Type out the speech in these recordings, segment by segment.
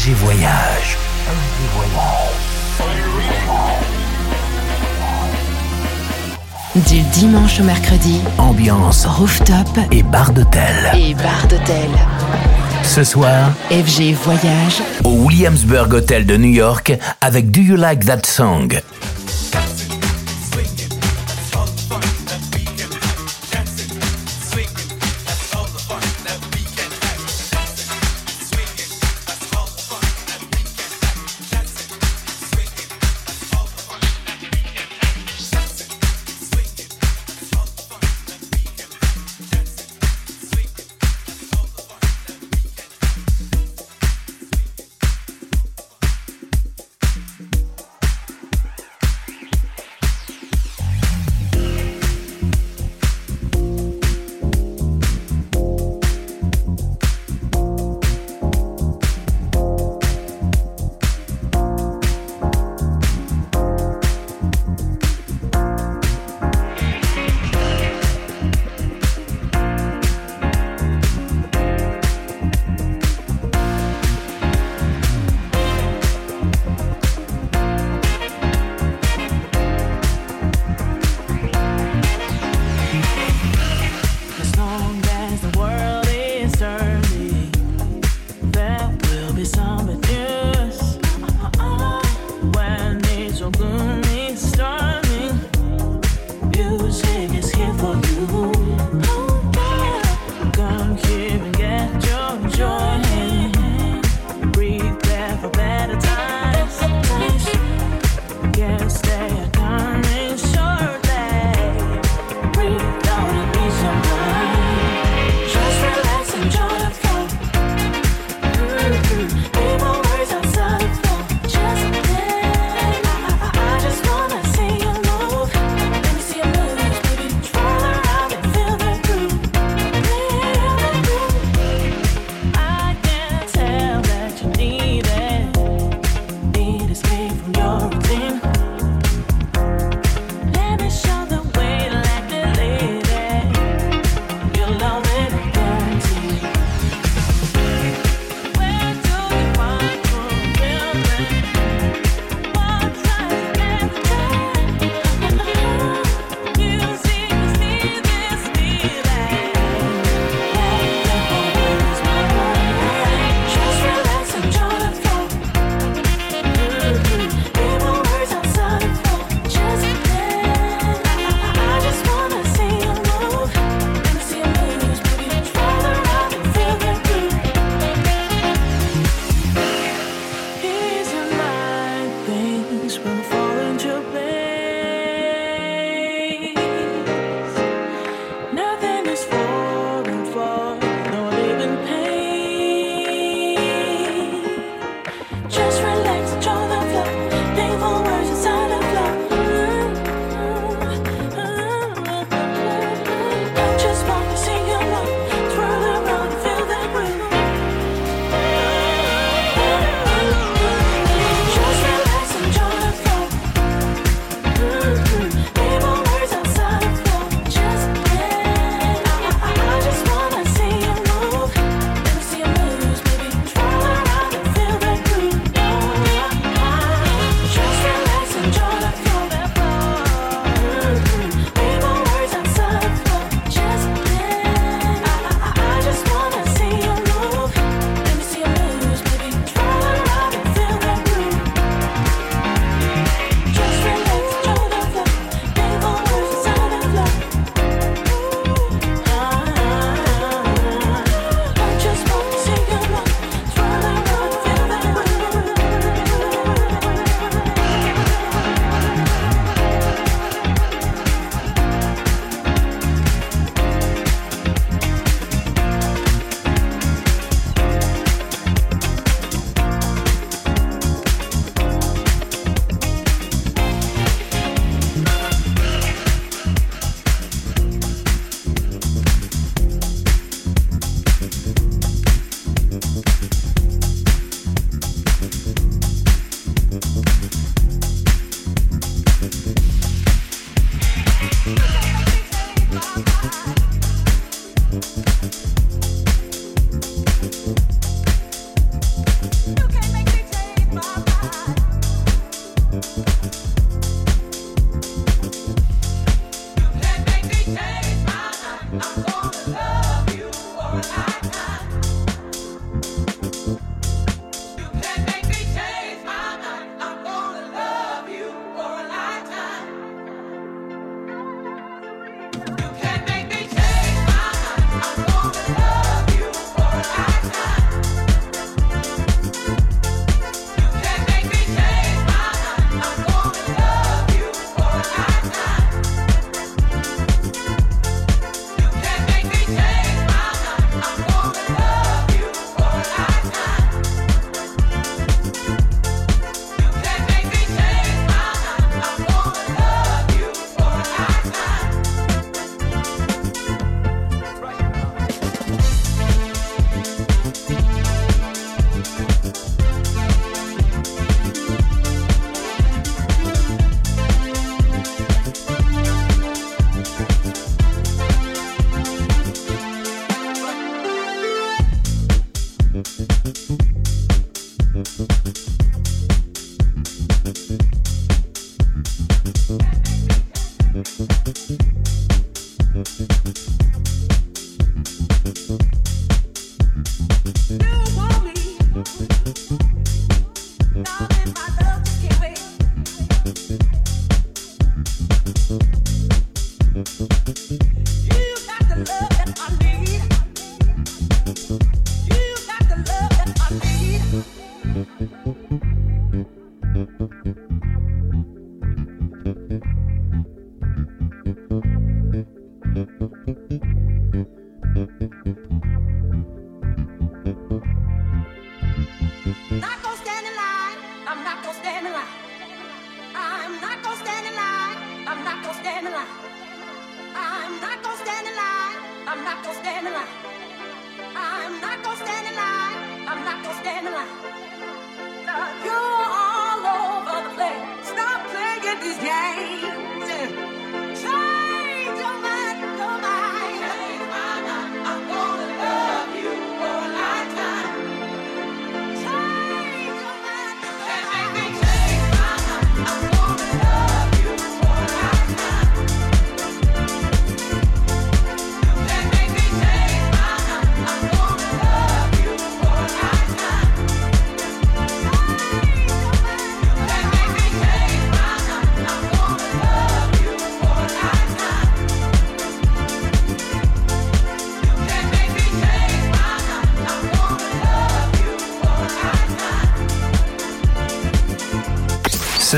FG Voyage. Du dimanche au mercredi, Ambiance rooftop et bar d'hôtel. et bar d'hôtel. Ce soir, FG Voyage, au Williamsburg Hotel de New York avec Do You Like That Song?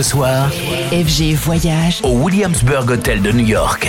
Ce soir, FG Voyage au Williamsburg Hotel de New York.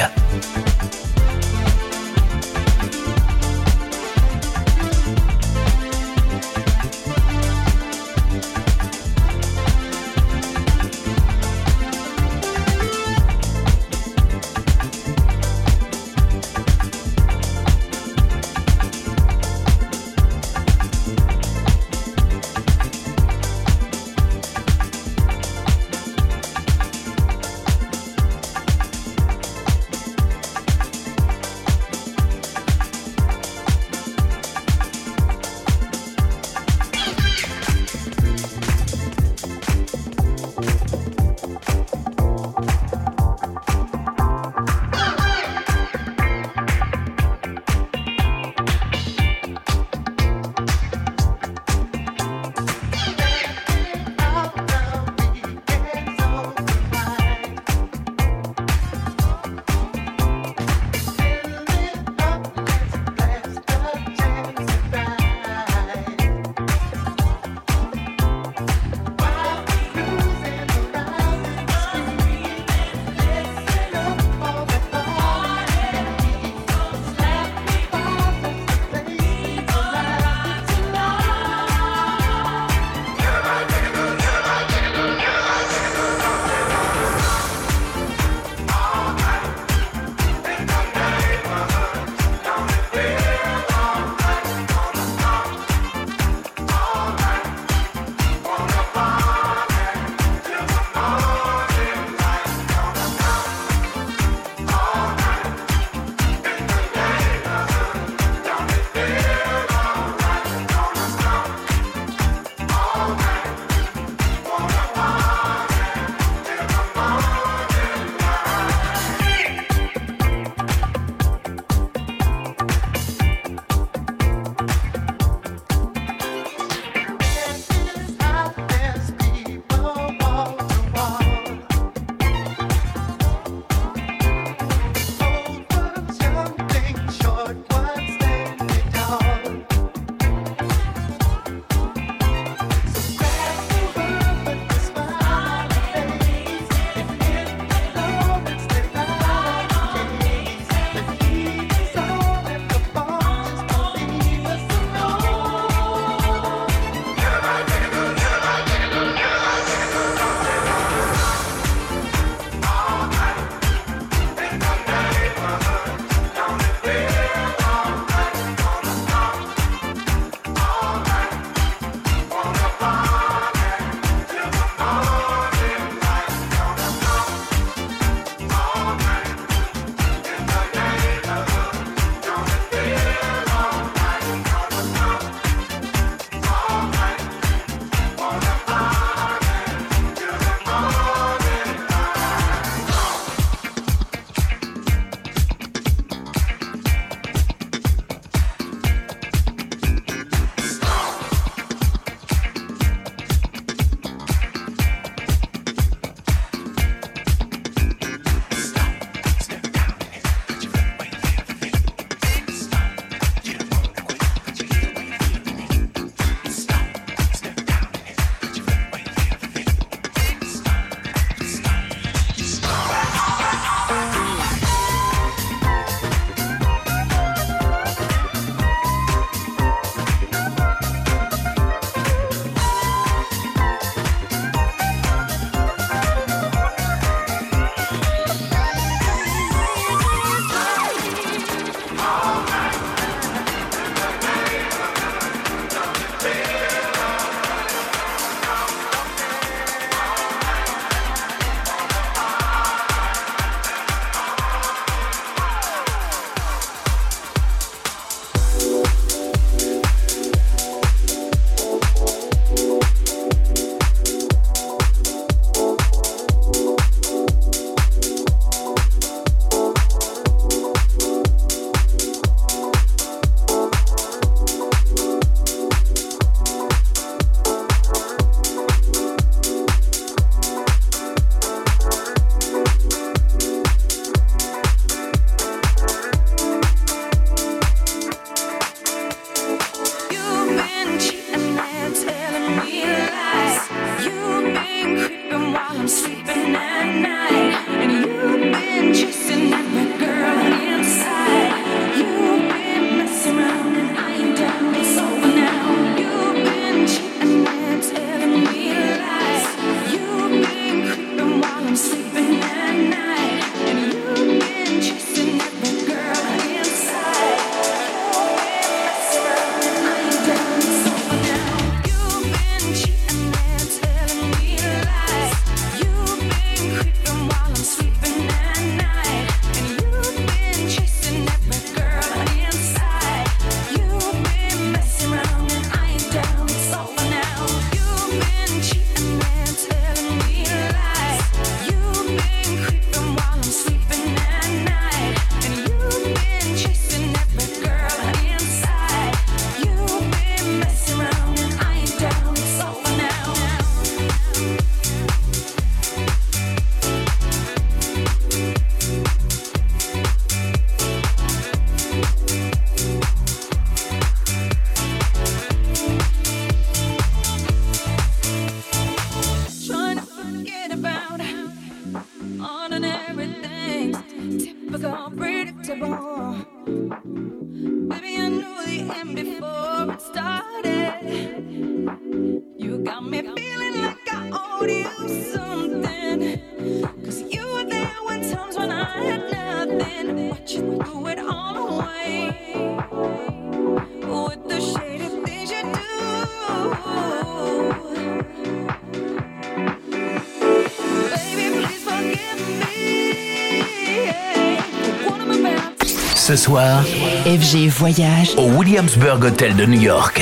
Ce soir, FG Voyage au Williamsburg Hotel de New York.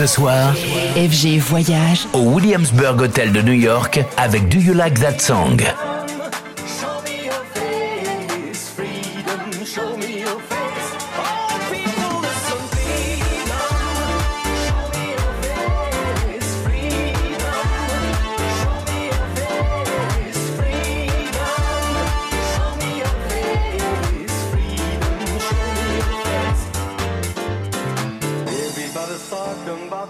Ce soir, FG Voyage au Williamsburg Hotel de New York avec Do You Like That Song?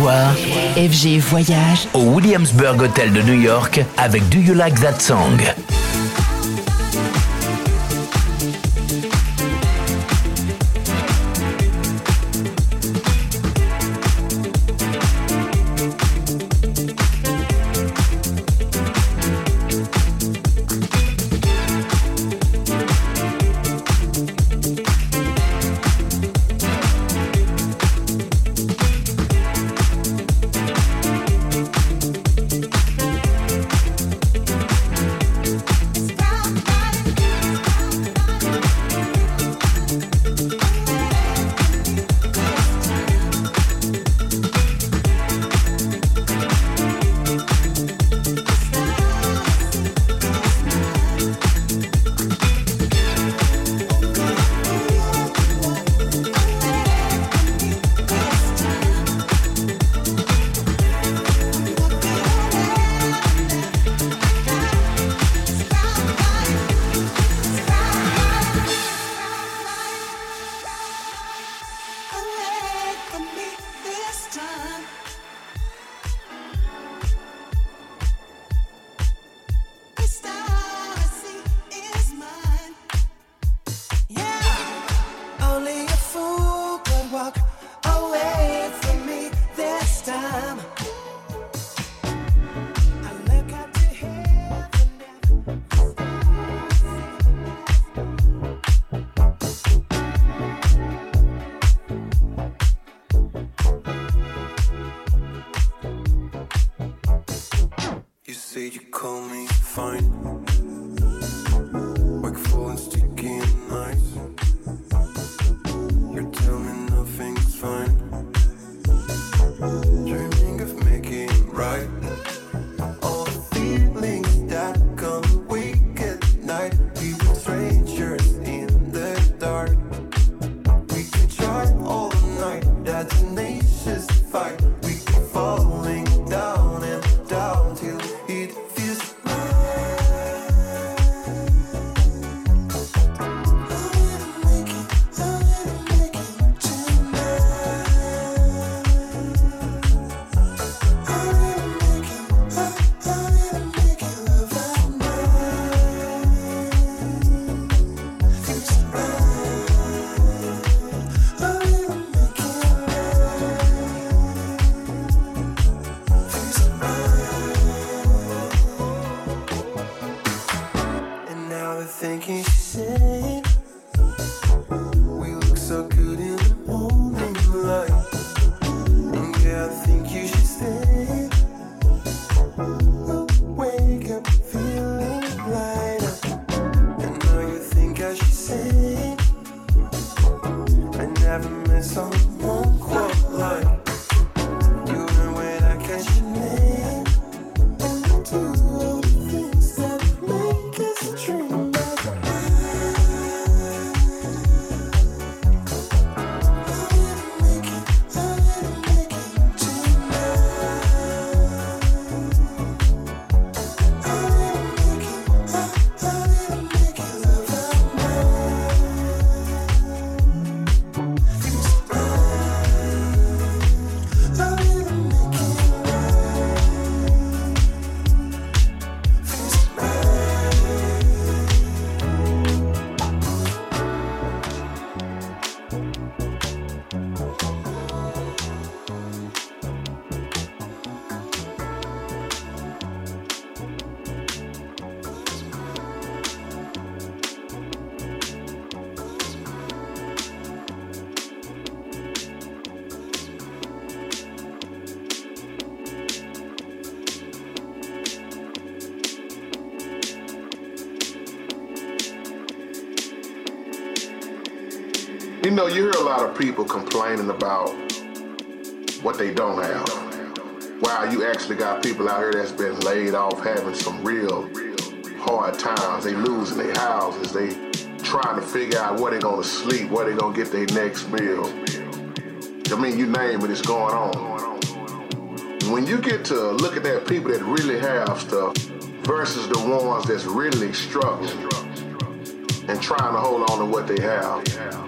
FG Voyage. Au Williamsburg Hotel de New York avec Do You Like That Song? Know, people complaining about what they don't have. Wow, you actually got people out here that's been laid off having some real hard times. They losing their houses. They trying to figure out where they're gonna sleep, where they gonna get their next meal. I mean, you name it, it's going on. When you get to look at that people that really have stuff versus the ones that's really struggling and trying to hold on to what they have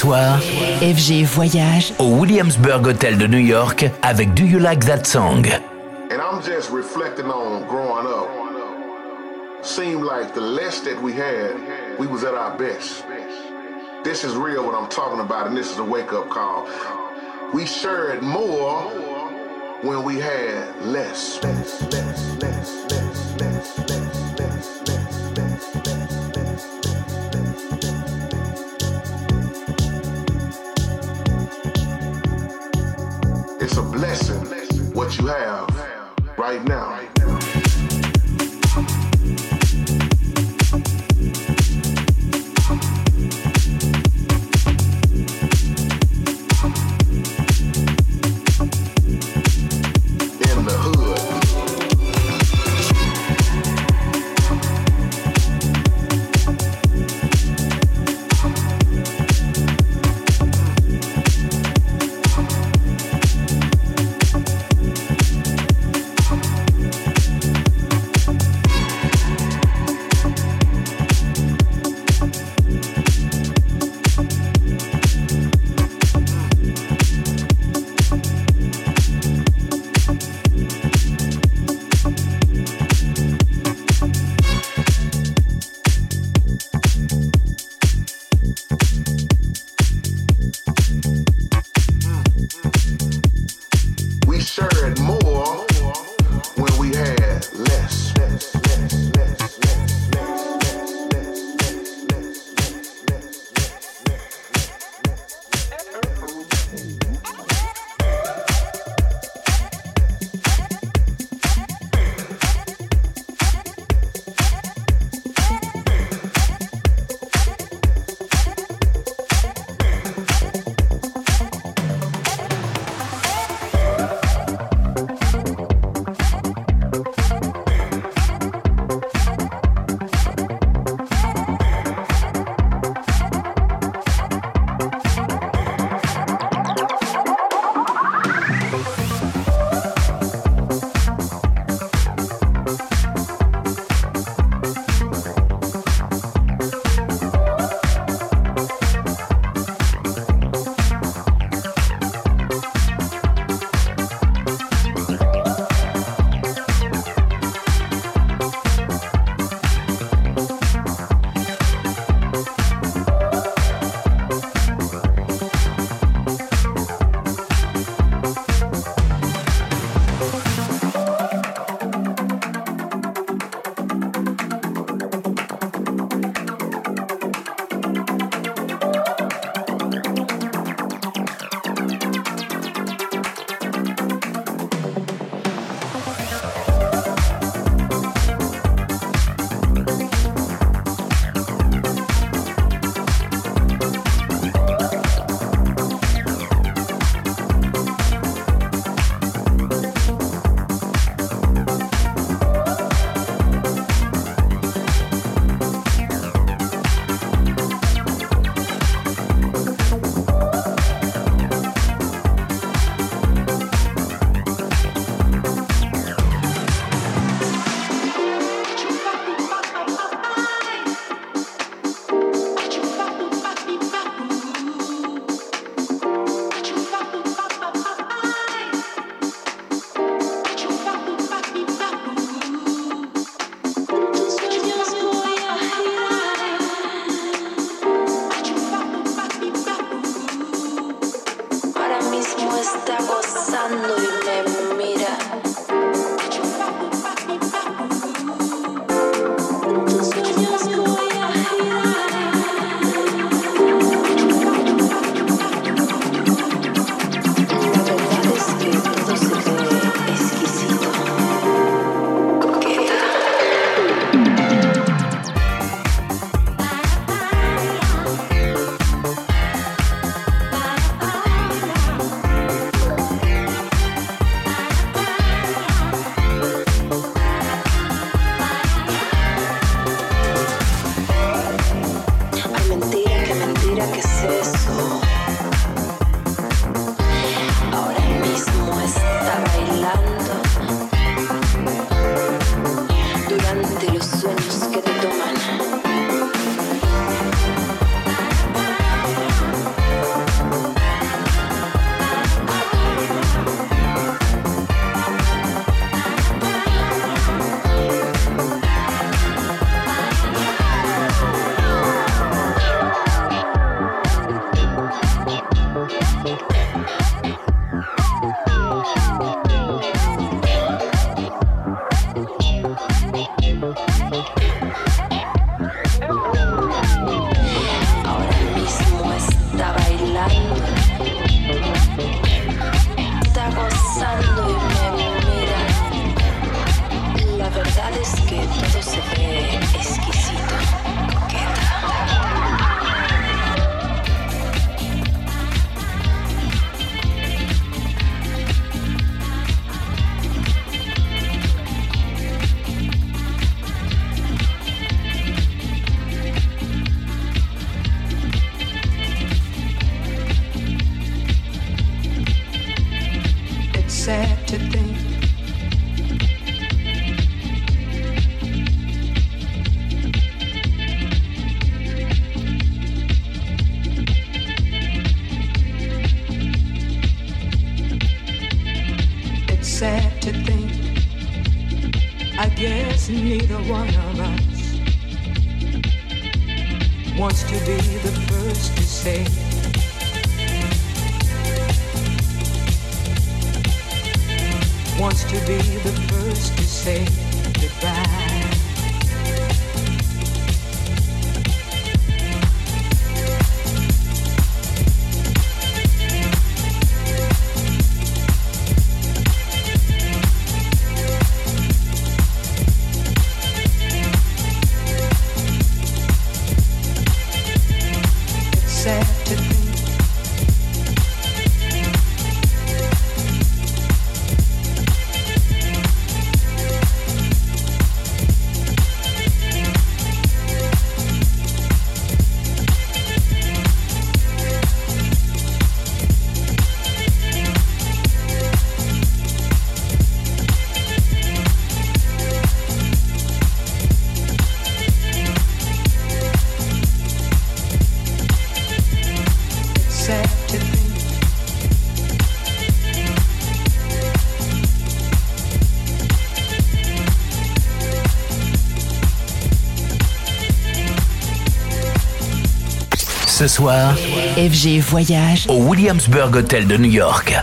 soir, FG Voyage au Williamsburg Hotel de New York avec Do You Like That Song? And I'm just reflecting on growing up. Seemed like the less that we had, we was at our best. This is real what I'm talking about, and this is a wake-up call. We shared more when we had less. less, less, less, you have right now. Soir, FG Voyage au Williamsburg Hotel de New York.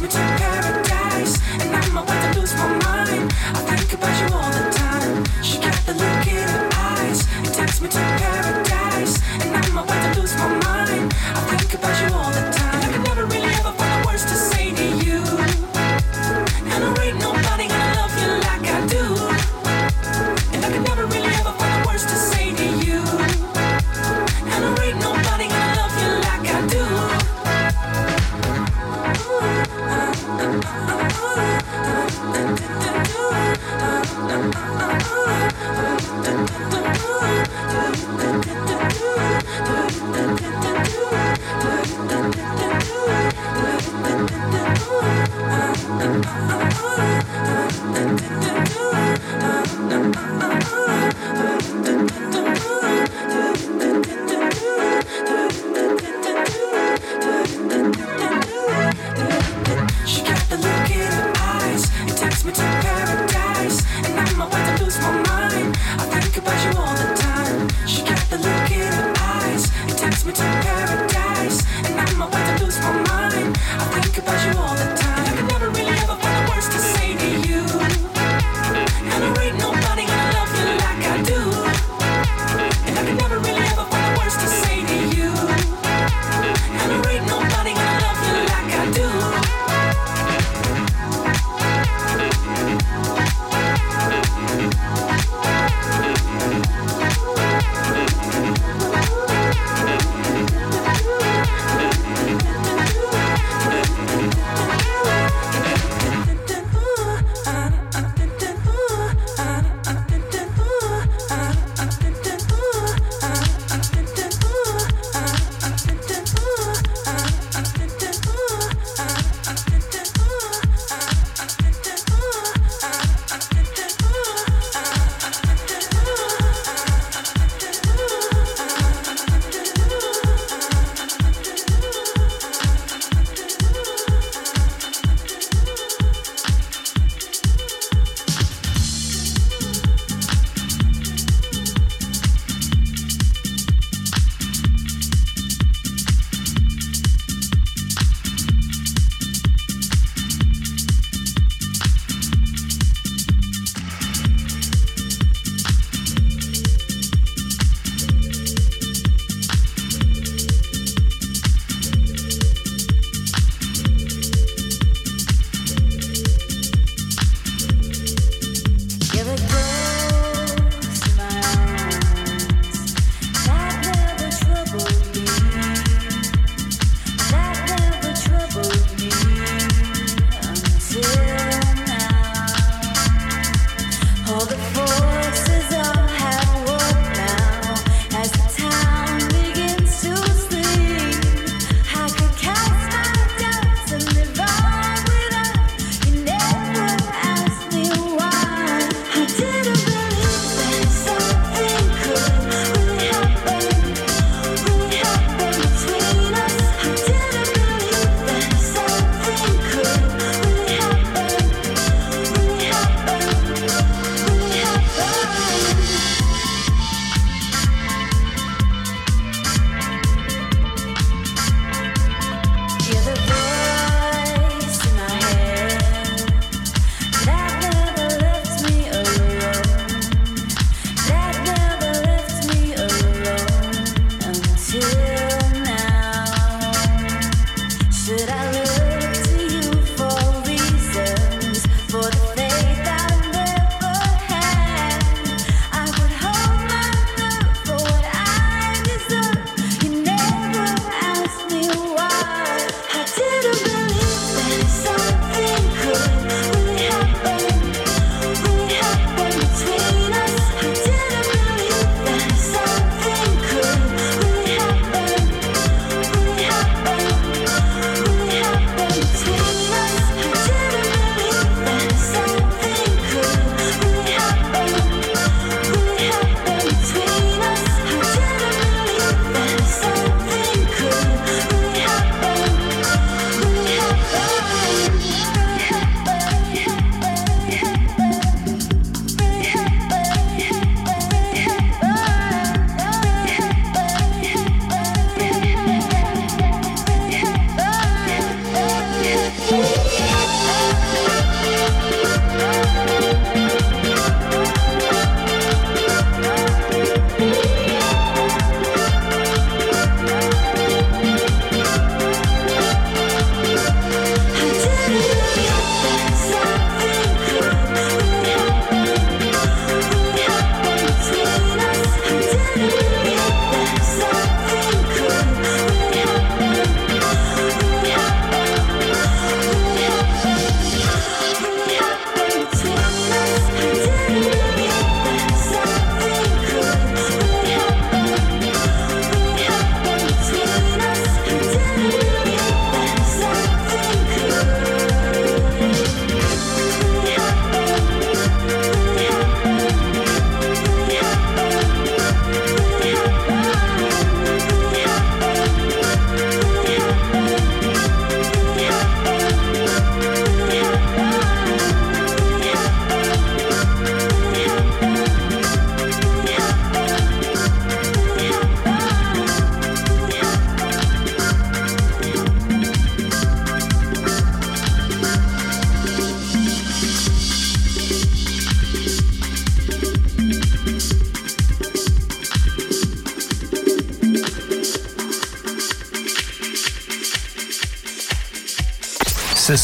me to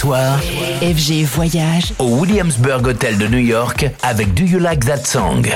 FG Voyage. Au Williamsburg Hotel de New York avec Do You Like That Song?